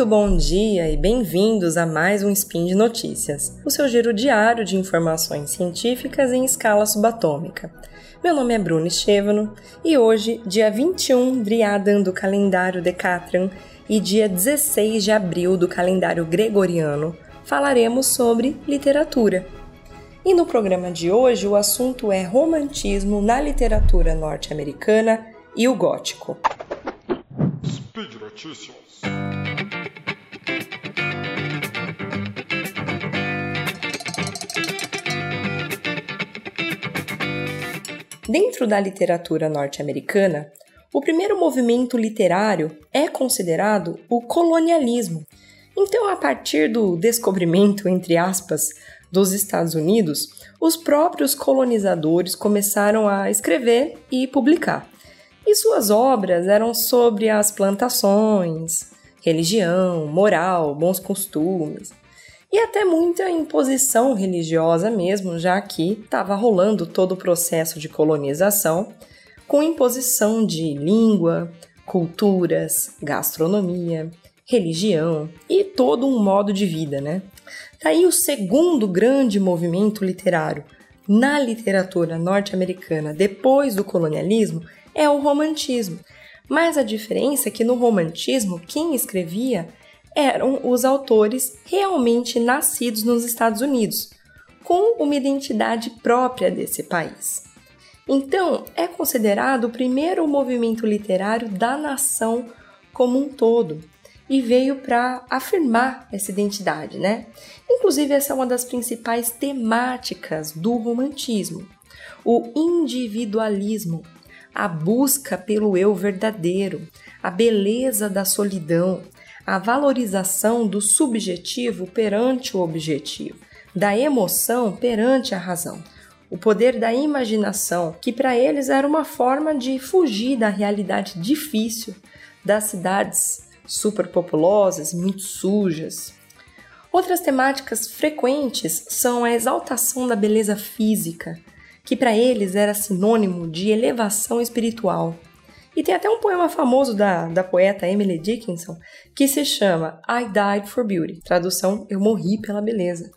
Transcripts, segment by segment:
Muito bom dia e bem-vindos a mais um Spin de Notícias, o seu giro diário de informações científicas em escala subatômica. Meu nome é Bruno Estevano e hoje, dia 21 Driadan do calendário Decatran e dia 16 de abril do calendário gregoriano, falaremos sobre literatura. E no programa de hoje o assunto é romantismo na literatura norte-americana e o gótico. Speed Notícias. Dentro da literatura norte-americana, o primeiro movimento literário é considerado o colonialismo. Então, a partir do descobrimento, entre aspas, dos Estados Unidos, os próprios colonizadores começaram a escrever e publicar. E suas obras eram sobre as plantações, religião, moral, bons costumes, e até muita imposição religiosa mesmo, já que estava rolando todo o processo de colonização com imposição de língua, culturas, gastronomia, religião e todo um modo de vida, né? Daí o segundo grande movimento literário na literatura norte-americana depois do colonialismo é o romantismo. Mas a diferença é que no romantismo quem escrevia eram os autores realmente nascidos nos Estados Unidos, com uma identidade própria desse país. Então, é considerado o primeiro movimento literário da nação como um todo e veio para afirmar essa identidade, né? Inclusive, essa é uma das principais temáticas do romantismo: o individualismo, a busca pelo eu verdadeiro, a beleza da solidão, a valorização do subjetivo perante o objetivo, da emoção perante a razão, o poder da imaginação, que para eles era uma forma de fugir da realidade difícil das cidades superpopulosas, muito sujas. Outras temáticas frequentes são a exaltação da beleza física, que para eles era sinônimo de elevação espiritual e tem até um poema famoso da, da poeta Emily Dickinson que se chama I Died for Beauty tradução Eu Morri pela Beleza.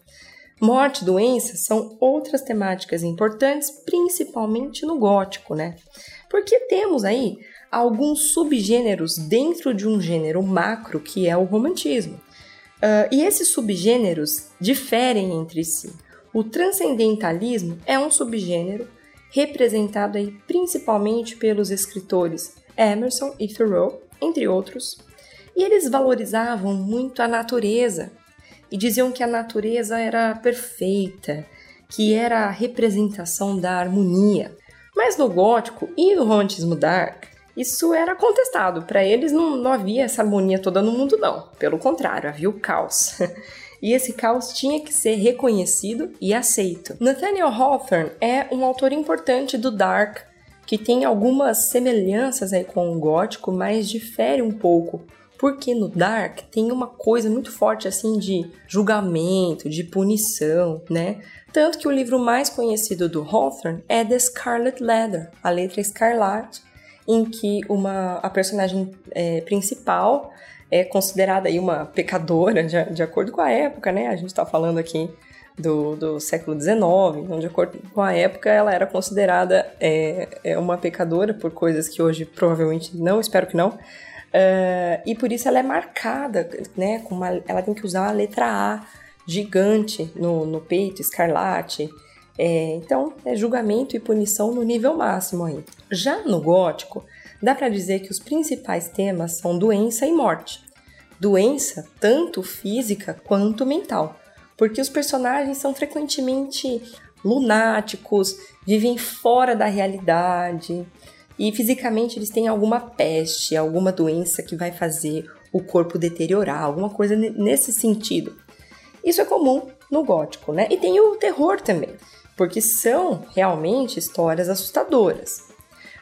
Morte e doença são outras temáticas importantes, principalmente no gótico, né? Porque temos aí alguns subgêneros dentro de um gênero macro que é o romantismo. Uh, e esses subgêneros diferem entre si. O transcendentalismo é um subgênero representado aí principalmente pelos escritores Emerson e Thoreau, entre outros, e eles valorizavam muito a natureza e diziam que a natureza era perfeita, que era a representação da harmonia. Mas no gótico e no romantismo dark, isso era contestado. Para eles não, não havia essa harmonia toda no mundo, não. Pelo contrário, havia o caos. e esse caos tinha que ser reconhecido e aceito. Nathaniel Hawthorne é um autor importante do Dark, que tem algumas semelhanças aí com o gótico, mas difere um pouco, porque no Dark tem uma coisa muito forte assim de julgamento, de punição, né? Tanto que o livro mais conhecido do Hawthorne é The Scarlet Letter, a letra escarlate, em que uma a personagem é, principal é considerada aí uma pecadora, de, de acordo com a época, né? A gente está falando aqui do, do século XIX, então, de acordo com a época, ela era considerada é, é uma pecadora por coisas que hoje provavelmente não, espero que não. Uh, e por isso ela é marcada, né? Com uma, ela tem que usar a letra A gigante no, no peito, escarlate. É, então, é julgamento e punição no nível máximo aí. Já no gótico, dá para dizer que os principais temas são doença e morte. Doença tanto física quanto mental, porque os personagens são frequentemente lunáticos, vivem fora da realidade e fisicamente eles têm alguma peste, alguma doença que vai fazer o corpo deteriorar, alguma coisa nesse sentido. Isso é comum no gótico, né? E tem o terror também, porque são realmente histórias assustadoras.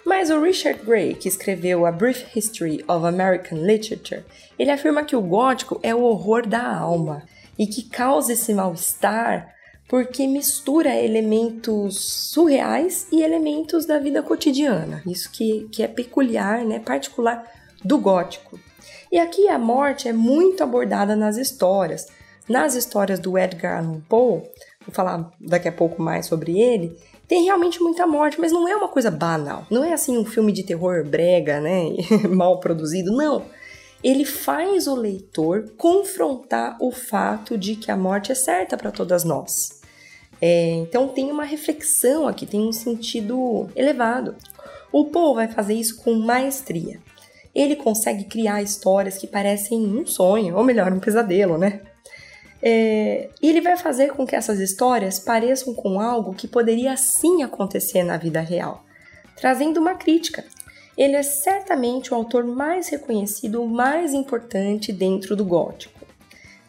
Mas o Richard Gray, que escreveu A Brief History of American Literature, ele afirma que o gótico é o horror da alma e que causa esse mal-estar porque mistura elementos surreais e elementos da vida cotidiana. Isso que, que é peculiar, né, particular do gótico. E aqui a morte é muito abordada nas histórias. Nas histórias do Edgar Allan Poe, vou falar daqui a pouco mais sobre ele, tem realmente muita morte, mas não é uma coisa banal. Não é assim um filme de terror brega, né? Mal produzido, não. Ele faz o leitor confrontar o fato de que a morte é certa para todas nós. É, então tem uma reflexão aqui, tem um sentido elevado. O Poe vai fazer isso com maestria ele consegue criar histórias que parecem um sonho, ou melhor, um pesadelo, né? É, e ele vai fazer com que essas histórias pareçam com algo que poderia sim acontecer na vida real, trazendo uma crítica. Ele é certamente o autor mais reconhecido, mais importante dentro do gótico.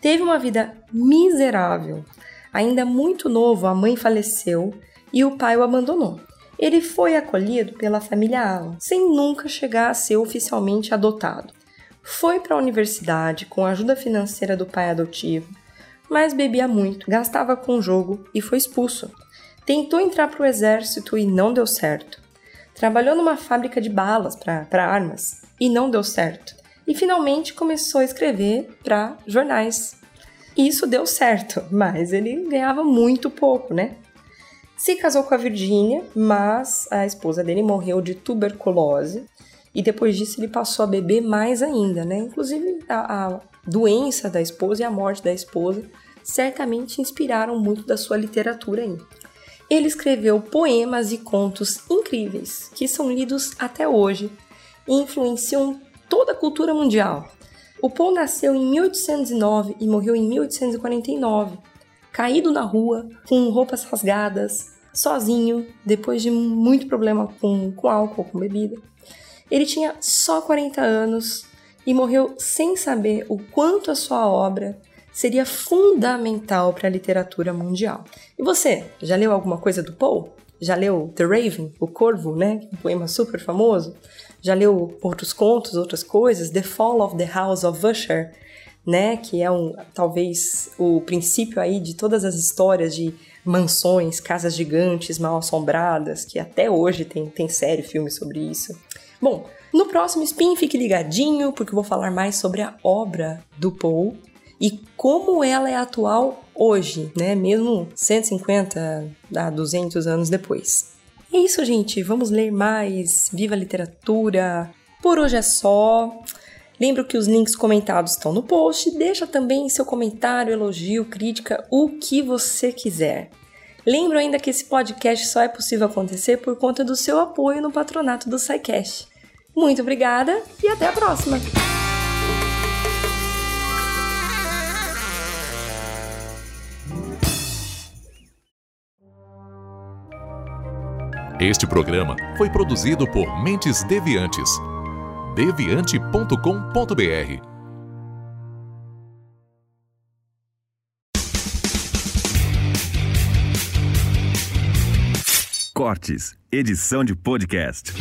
Teve uma vida miserável. Ainda muito novo, a mãe faleceu e o pai o abandonou. Ele foi acolhido pela família Allan, sem nunca chegar a ser oficialmente adotado. Foi para a universidade com a ajuda financeira do pai adotivo, mas bebia muito, gastava com jogo e foi expulso. Tentou entrar para o exército e não deu certo. Trabalhou numa fábrica de balas para armas e não deu certo. E finalmente começou a escrever para jornais. Isso deu certo, mas ele ganhava muito pouco, né? Se casou com a Virgínia, mas a esposa dele morreu de tuberculose e depois disso ele passou a beber mais ainda, né? Inclusive a, a doença da esposa e a morte da esposa certamente inspiraram muito da sua literatura aí. Ele escreveu poemas e contos incríveis que são lidos até hoje e influenciam toda a cultura mundial. O Poe nasceu em 1809 e morreu em 1849, caído na rua, com roupas rasgadas, sozinho, depois de muito problema com, com álcool, com bebida. Ele tinha só 40 anos e morreu sem saber o quanto a sua obra seria fundamental para a literatura mundial. E você, já leu alguma coisa do Poe? Já leu The Raven, O Corvo, né? Um poema super famoso? Já leu outros contos, outras coisas? The Fall of the House of Usher, né? Que é um, talvez o princípio aí de todas as histórias de mansões, casas gigantes mal assombradas, que até hoje tem, tem série, filme sobre isso. Bom, no próximo Spin fique ligadinho, porque eu vou falar mais sobre a obra do Poe e como ela é atual hoje, né? Mesmo 150 a 200 anos depois. É isso, gente. Vamos ler mais. Viva a literatura! Por hoje é só. Lembro que os links comentados estão no post. Deixa também seu comentário, elogio, crítica, o que você quiser. Lembro ainda que esse podcast só é possível acontecer por conta do seu apoio no patronato do SciCash. Muito obrigada e até a próxima! Este programa foi produzido por Mentes Deviantes deviante.com.br. Cortes, edição de podcast.